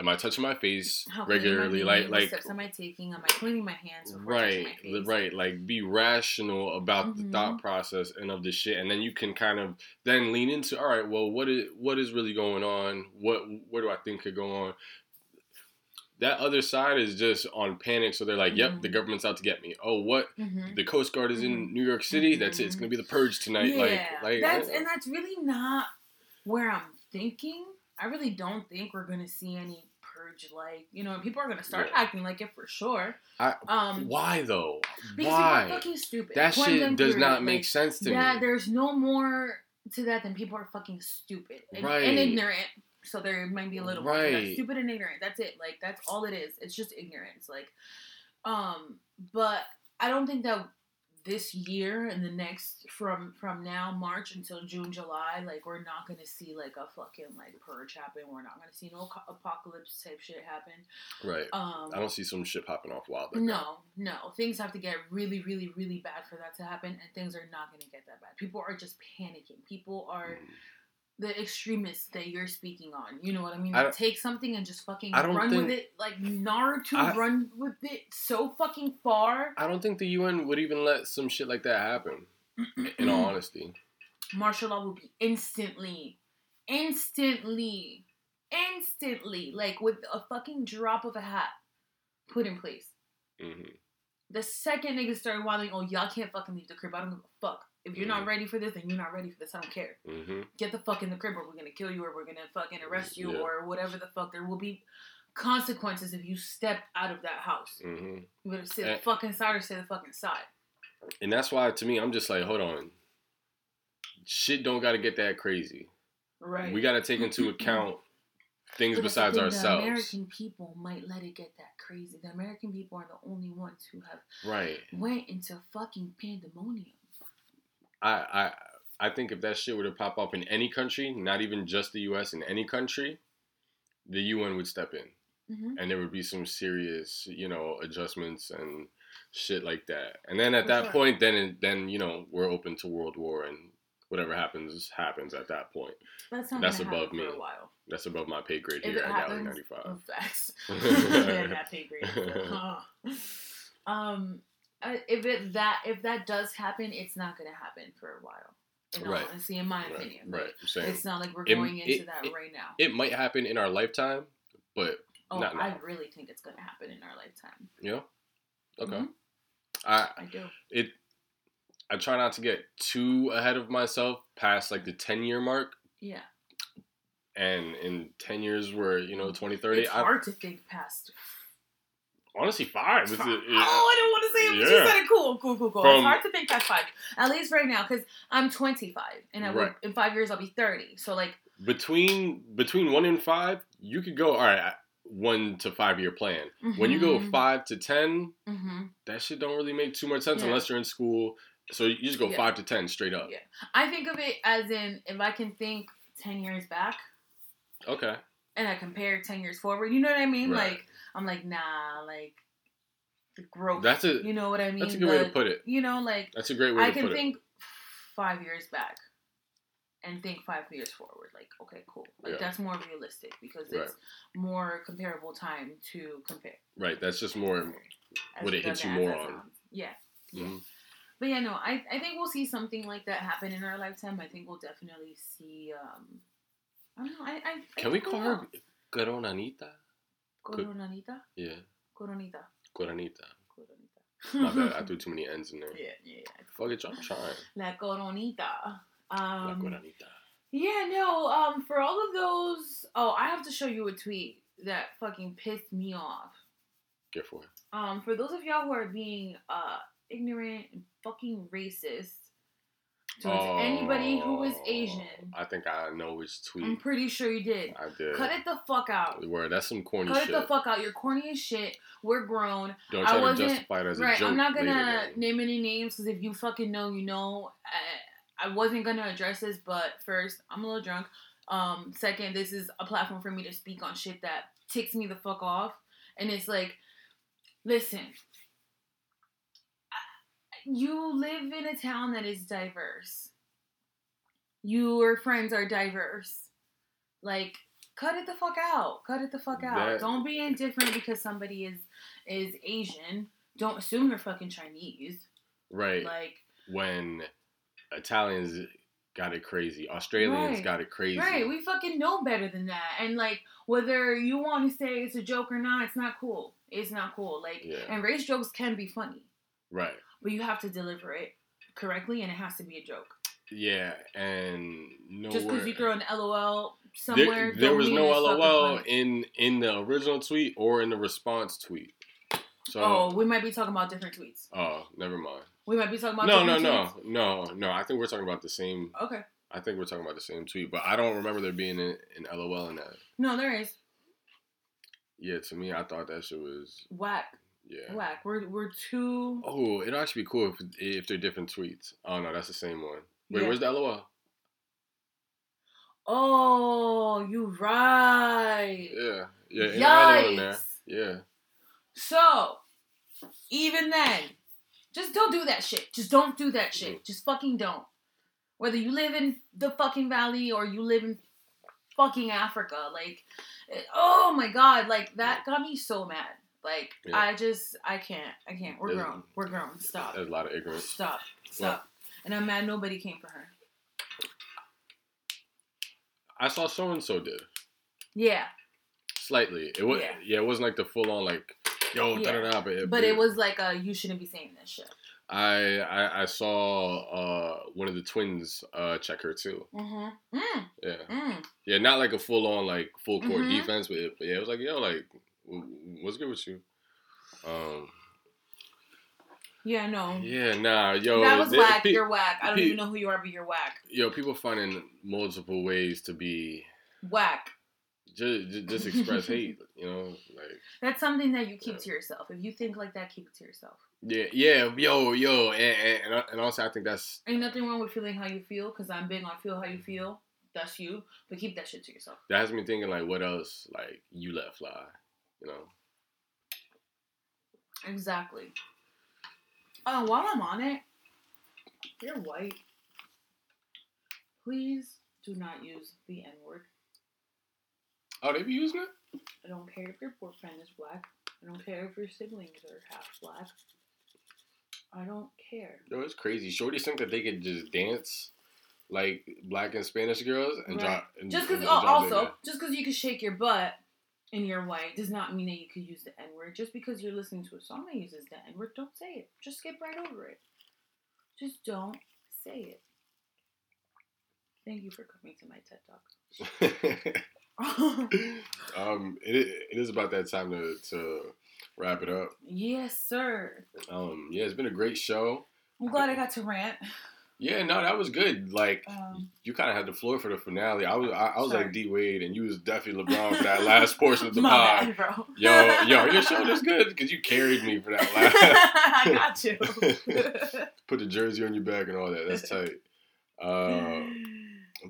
Am I touching my face
How clean am I
regularly? Like like
steps am I taking? Am I cleaning my hands?
right
my
right like be rational about the
Mhm.
thought process and of the shit and then you can kind of then lean into all right well what is what is really going on what where do i think could go on that other side is just on panic so they're like yep the
Mhm.
government's out to get me oh what
Mhm.
the coast guard is in new york city that's it it's gonna be the purge tonight
yeah,
like like
that's
oh.
and that's really not where I'm thinking. I really don't think we're gonna see any purge like you know. People are gonna start
Yeah.
acting like it for sure.
I-
um,
why though
because
why
fucking stupid.
that
Point
shit does not make sense to
Yeah,
me Yeah,
there's no more to that than people are fucking stupid and,
Right.
and ignorant. So there might be a little.
Right.
stupid and ignorant. That's it. Like that's all it is. It's just ignorance. Like, um, but I don't think that this year and the next from from now March until June July, like we're not gonna see like a fucking like purge happen. We're not gonna see no apocalypse type shit happen.
right
Um,
i don't see some shit popping off wild like that.
no, no. Things have to get really, really, really bad for that to happen, and things are not going to get that bad. People are just panicking. People are
Mm.
The extremists that you're speaking on. You know what I mean?
I
Take something and just fucking run with it, like Naruto
I-
run with it so fucking far.
I don't think the UN would even let some shit like that happen. In all <clears throat> honesty,
Martial law would be instantly, instantly, instantly, like with a fucking drop of a hat, put in place.
hmm
The second niggas started wilding, oh y'all can't fucking leave the crib. I don't give a. If you're not
Mhm.
ready for this, then you're not ready for this. I don't care.
hmm
Get the fuck in the crib, or we're gonna kill you, or we're gonna fucking arrest you,
Yeah.
or whatever the fuck. There will be consequences if you step out of that house.
hmm
You better stay
Eh.
the fucking side or stay the fucking side.
And that's why, to me, I'm just like, hold on, shit don't got to get that crazy.
Right.
We got to take into account <clears throat> things
But the
besides
thing,
ourselves.
The American people might let it get that crazy. The American people are the only ones who have
Right.
went into fucking pandemonium.
I I I think if that shit were to pop up in any country, not even just the U.S. in any country, the UN would step in,
hmm
and there would be some serious, you know, adjustments and shit like that. And then at
For
that
sure.
point, then then you know we're open to world war and whatever happens happens at that point.
That's not
That's above me.
for a while.
That's above my pay grade
If
here at Gallery ninety five.
facts. <laughs> <laughs> yeah, that pay grade. <laughs> Huh. um, uh, if it that if that does happen, it's not gonna happen for a while. In
Right.
honesty, in my
Right,
opinion,
right. Saying
It's not like we're
It-
going into
it-
that
it-
right now.
it might happen in our lifetime, but
oh,
not
I
now.
really think it's gonna happen in our lifetime.
Yeah. okay.
Mhm.
I
I do.
it I try not to get too ahead of myself past like the 10 year mark
Yeah.
and in 10 years we're you know 2030
it's
I
hard to think past.
Honestly five it's,
oh, I
it-
didn't want to say it, but you said it cool, cool, cool, cool.
From-
it's hard to think past five. At least right now, because I'm 25, and I will,
Right.
in five years I'll be 30. So like,
between between 1 and 5 you could go all right 1 to 5 year plan when you go
Mhm.
5 to 10
hmm
that shit don't really make too much sense
Yeah.
unless you're in school so you just go
Yeah.
5 to 10 straight up
Yeah. I think of it as in if I can think 10 years back
okay
and I compare 10 years forward, you know what I mean?
Right.
Like, I'm like, nah, like, the growth.
That's a-
You know what I mean?
that's a good way to put it
You know, like,
that's a great way
I
to
can think five years back and think five years forward. Like, okay, cool. Like,
Yeah.
that's more realistic because
Right.
it's more comparable time to compare.
right that's just more
As
what it hits you more on.
Yeah.
Mhm.
But yeah, no, I, I think we'll see something like that happen in our lifetime. I think we'll definitely see. Um, I don't know. I, I, I
can we call her Coronanita
Coronita?
yeah
Coronita.
Coronita
Coronita.
My bad, I <laughs> threw too many N's in there.
Yeah, yeah.
Fuck it, I'm trying.
La Coronita.
La
Um,
Coronita.
yeah, no, um, for all of those. Oh, I have to show you a tweet that fucking pissed me off.
Get for it.
Um, for those of y'all who are being uh ignorant and fucking racist towards anybody who is
Oh,
Asian,
I think I know which tweet.
I'm pretty sure you did.
I did.
Cut it the fuck out.
Word, that's some corny
Cut
shit.
it the fuck out. You're corny as shit. We're grown.
Don't
I
try to
wasn't-
justify it as a
right.
joke.
I'm not gonna
later
name any names because if you fucking know, you know. I, I wasn't gonna address this, but first, I'm a little drunk. Um, second, this is a platform for me to speak on shit that ticks me the fuck off, and it's like, listen. You live in a town that is diverse. Your friends are diverse. Like, cut it the fuck out. Cut it the fuck out.
That-
Don't be indifferent because somebody is is Asian. Don't assume they're fucking Chinese.
Right.
Like,
when Italians got it crazy, Australians
Right.
got it crazy.
right? We fucking know better than that. And like, whether you want to say it's a joke or not, it's not cool. It's not cool. Like,
Yeah.
and race jokes can be funny,
right.
But you have to deliver it correctly, and it has to be a joke.
Yeah, and nowhere.
Just because you throw an LOL somewhere,
there
don't
was no LOL in in the original tweet or in the response tweet. So
Oh, we might be talking about different tweets.
oh, never mind.
We might be talking about
No, no, no, no, no. I think we're talking about the same.
Okay.
I think we're talking about the same tweet, but I don't remember there being an, an LOL in that.
No, there is
Yeah, to me, I thought that shit was
whack,
yeah.
whack. We're we're too.
Oh, it'd actually be cool if if they're different tweets. Oh no, that's the same one. Wait,
Yeah.
where's the LOL?
Oh, you right.
Yeah, yeah, ain't no LOL in there.
Yikes.
Yeah,
So, even then, just don't do that shit. Just don't do that shit. Mm-hmm. Just fucking don't. Whether you live in the fucking valley or you live in fucking Africa, like, eh, oh my god, like that got me so mad. Like,
Yeah.
I just, I can't, I can't. We're
There's-
grown. We're grown. Stop.
there's a lot of ignorance.
Stop. Stop. And I'm mad nobody came for her.
I saw so and so did
Yeah,
slightly. It was
Yeah.
yeah. it wasn't like the full on like yo
Yeah.
da da da. But it,
but it was like, uh, you shouldn't be saying this shit.
I, I I saw uh one of the twins uh check her too.
Mm-hmm. Mm,
Yeah,
mm.
yeah, not like a full on like full court
Mhm.
defense, but, it, but yeah, it was like yo like what's good with you? Um
Yeah, no.
yeah nah yo
that was
there-
whack.
pe-
you're whack. I don't
pe-
even know who you are, but you're whack.
yo people finding multiple ways to be
Whack.
just, just express hate. <laughs> You know, like
That's something that you keep
Yeah.
to yourself. If you think like that, keep it to yourself.
yeah, yeah, yo, yo, and and, and, and also I think that's
Ain't nothing wrong with feeling how you feel, because I'm big on feel how you feel. That's you. But keep that shit to yourself.
that has me thinking like, what else like you let fly, you know?
Exactly. Oh, while I'm on it, you're white. Please do not use the N word.
Oh, they be using it.
I don't care if your boyfriend is black. I don't care if your siblings are half black. I don't care.
Yo, it's crazy. Shorties think that they could just dance like black and Spanish girls and
Right.
drop. And,
Just because, oh, also, just because you can shake your butt and you're white does not mean that you could use the N word. Just because you're listening to a song that uses the N word, don't say it. Just skip right over it. Just don't say it. Thank you for coming to my TED Talk. <laughs>
um, it, it is about that time to, to wrap it up.
yes, sir.
Um, yeah, it's been a great show.
I'm glad I got to rant.
Yeah, no, that was good. Like
Um,
you kind of had the floor for the finale. I was, I, I was
Sorry.
like D Wade, and you was definitely LeBron for that last <laughs> portion of the pod.
bad.
Yo, yo, <laughs> your show is good because you carried me for that <laughs> last.
I got you.
Put the jersey on your back and all that. That's tight. Uh,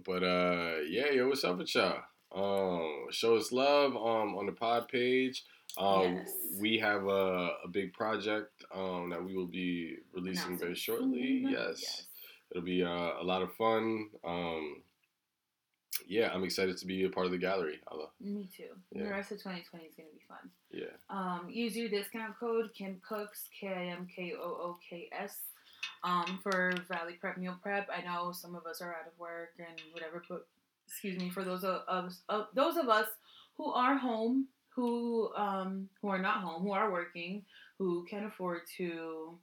but uh, yeah, yo, what's up with y'all? Um, show us love um on the pod page. Um,
Yes.
we have a, a big project um that we will be releasing very shortly.
soon.
Yes, it'll be uh, a lot of fun. Um, yeah, I'm excited to be a part of the gallery.
Me too. The rest of 2020 is going to be fun.
Yeah,
Um, use your discount code Kim Cooks K I M K O O K S um, for Valley Prep Meal Prep. I know some of us are out of work and whatever, but excuse me for those of, of, of those of us who are home, who um, who are not home, who are working, who can afford to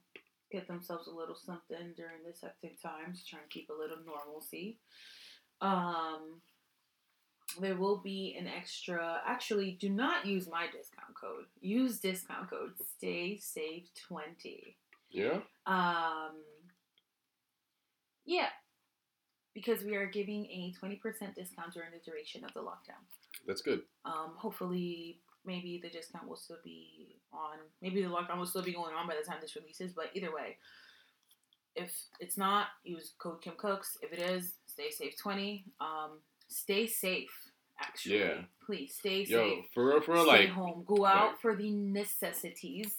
get themselves a little something during this hectic times, try and keep a little normalcy. Um, there will be an extra. Actually, do not use my discount code. Use discount code Stay Safe Twenty.
yeah.
Um, yeah, because we are giving a twenty percent discount during the duration of the lockdown.
That's good.
Um, hopefully, maybe the discount will still be on. Maybe the lockdown will still be going on by the time this releases. But either way, if it's not, use code Kim Cooks. If it is, stay safe twenty. Um, stay safe. Actually,
Yeah.
please stay
Yo,
safe.
for real, for real,
stay
like
home. Go out
right.
for the necessities.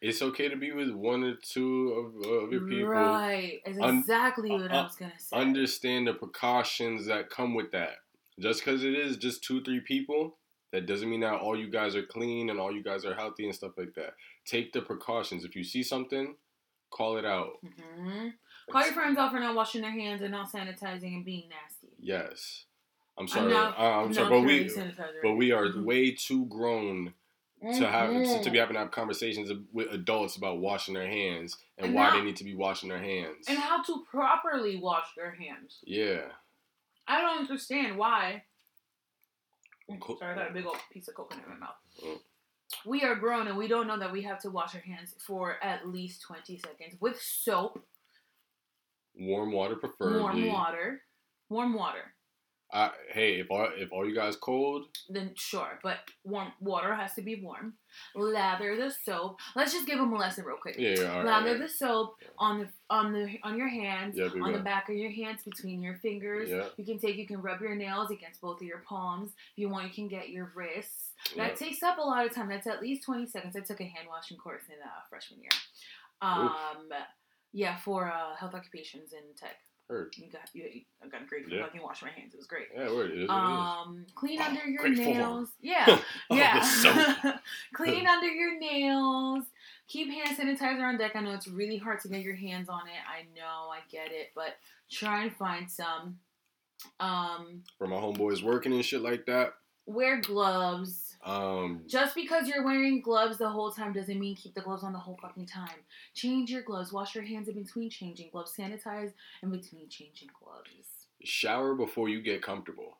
it's okay to be with one or two of, of your people.
Right. Is
Un-
exactly what I
uh,
was gonna say.
understand the precautions that come with that. Just because it is just two, three people, that doesn't mean that all you guys are clean and all you guys are healthy and stuff like that. Take the precautions. If you see something, call it out.
hmm Call your friends out for not washing their hands and not sanitizing and being nasty.
Yes. I'm sorry.
not-
I- I'm
I'm
sorry, but we
sanitizer.
but we are
Mhm.
way too grown to have
Mhm.
to be having to have conversations with adults about washing their hands and,
And
why
how-
they need to be washing their hands.
and how to properly wash their hands.
yeah.
I don't understand why.
Co-
Sorry, I got a big old piece of coconut in my mouth.
Mm.
We are grown and we don't know that we have to wash our hands for at least 20 seconds with soap,
Warm water preferably.
warm water. Warm water.
I, hey, if all if all you guys cold,
Then sure, but warm water has to be warm. Lather the soap. Let's just give them a lesson real quick.
yeah, yeah, all right.
Lather
all
the
right.
soap on the on the on your hands,
Yeah,
on the back of your hands, between your fingers.
Yeah.
You can take, you can rub your nails against both of your palms. If you want, you can get your wrists. That takes up a lot of time. That's at least 20 seconds. I took a hand washing course in uh, freshman year. Um, yeah, for uh, health occupations in tech.
Heard.
You got you, I got great for
Yeah.
fucking wash my hands. It was great.
Yeah, word. It is. it.
Um, clean
Oh,
under your
great form.
nails. <laughs> Yeah,
Oh,
yeah. <laughs> Clean under your nails. Keep hand sanitizer on deck. I know it's really hard to get your hands on it. I know, I get it, but try and find some. Um,
For my homeboys working and shit like that.
wear gloves.
Um,
Just because you're wearing gloves the whole time doesn't mean keep the gloves on the whole fucking time. Change your gloves. Wash your hands in between changing gloves. Sanitize in between changing gloves.
shower before you get comfortable.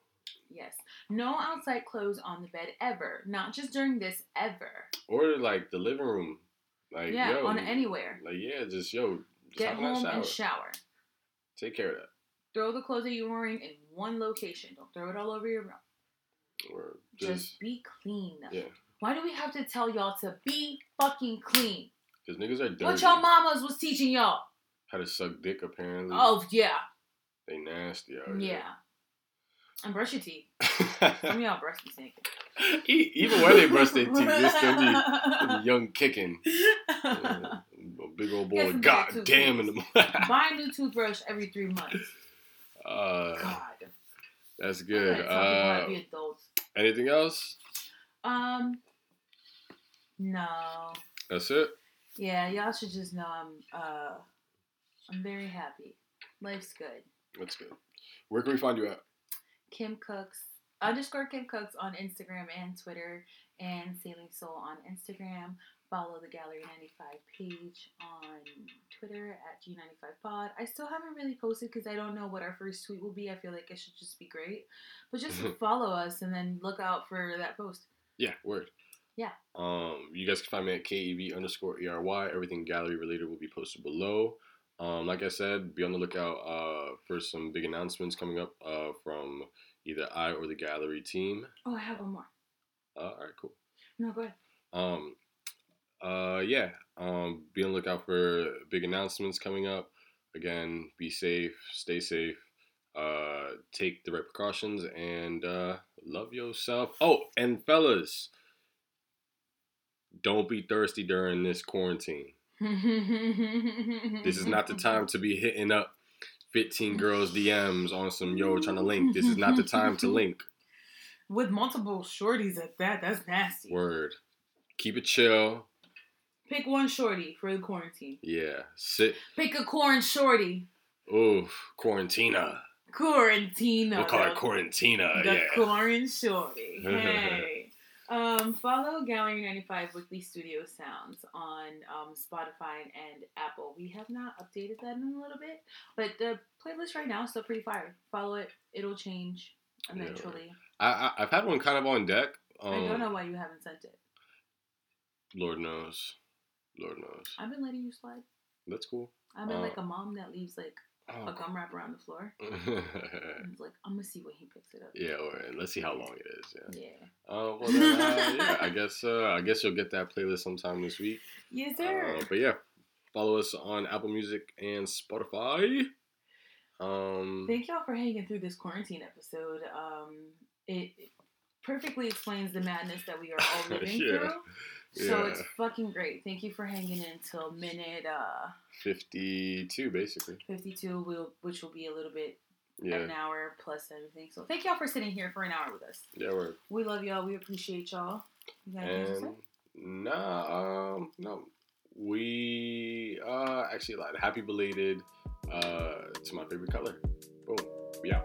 Yes. No outside clothes on the bed ever. Not just during this ever.
Or like the living room. Like
yeah,
yo,
on anywhere.
Like yeah, just yo, just
Get
hop in that
home
shower.
and shower.
Take care of that.
Throw the clothes that you're wearing in one location. Don't throw it all over your room.
Or
Just,
Just-
be clean.
Yeah.
Why do we have to tell y'all to be fucking clean?
Because niggas are dirty.
What y'all mamas was teaching y'all?
How to suck dick, apparently.
Oh yeah,
They nasty out here.
yeah. And brush your teeth. <laughs> Some y'all brush your teeth.
Even when they brush their teeth, they still be, <laughs> young kicking. Yeah. A big old boy, god damn in the
Buy a new toothbrush every three months.
uh,
God.
That's good. Uh,
to be adults.
Anything else?
Um, no.
That's it.
Yeah, y'all should just know I'm uh I'm very happy. Life's good.
That's good. Where can we find you at?
Kim Cooks underscore Kim Cooks on Instagram and Twitter and Sailing Soul on Instagram. Follow the Gallery 95 page on Twitter at G95pod. I still haven't really posted because I don't know what our first tweet will be. I feel like it should just be great. But just <laughs> follow us and then look out for that post.
Yeah, word.
Yeah.
Um, you guys can find me at KEV underscore ERY. Everything gallery related will be posted below. Um, like I said, be on the lookout uh, for some big announcements coming up uh, from either I or the gallery team.
Oh, I have one more.
Uh, all right, cool.
No, go ahead.
Um, uh, yeah. Um, be on the lookout for big announcements coming up. Again, be safe, stay safe, uh, take the right precautions, and uh, love yourself. Oh, and fellas, don't be thirsty during this quarantine. This is not the time to be hitting up 15 girls' DMs on some yo trying to link. This is not the time to <laughs> link.
With multiple shorties at that, that's nasty.
Word. Keep it chill.
Pick one shorty for the quarantine.
Yeah. Sit.
Pick a corn shorty.
Oof. Quarantina.
Quarantina.
We'll call it
the-
Quarantina.
The
Yeah.
corn shorty. <laughs> Hey. um, follow Gallery 95 Weekly Studio Sounds on um, Spotify and Apple. We have not updated that in a little bit, but the playlist right now is still pretty fire. Follow it. It'll change
Yeah.
eventually.
I, I, I've had one kind of on deck. Um,
I don't know why you haven't sent it.
Lord knows. Lord knows.
I've been letting you slide.
That's cool.
I've been
Uh,
like a mom that leaves like a
Oh.
gum wrap around the floor. <laughs> It's like, I'm gonna see when he picks it up.
yeah, or let's see how long it is. Yeah.
Yeah.
Uh, well, then, uh, <laughs> yeah. I guess uh, I guess you'll get that playlist sometime this week.
Yes, sir.
Uh, but yeah, follow us on Apple Music and Spotify. Um,
Thank y'all for hanging through this quarantine episode. Um, it it perfectly explains the madness that we are all <laughs> living
Yeah.
through. So
Yeah.
it's fucking great. Thank you for hanging in till minute uh,
52, basically.
52, will, which will be a little bit
Yeah.
an hour plus everything. So thank y'all for sitting here for an hour with us.
Yeah, we're
We love y'all. We appreciate y'all. You got anything to say?
and nah, um, no, we uh actually lied. Happy belated uh to my favorite color. Boom. Yeah.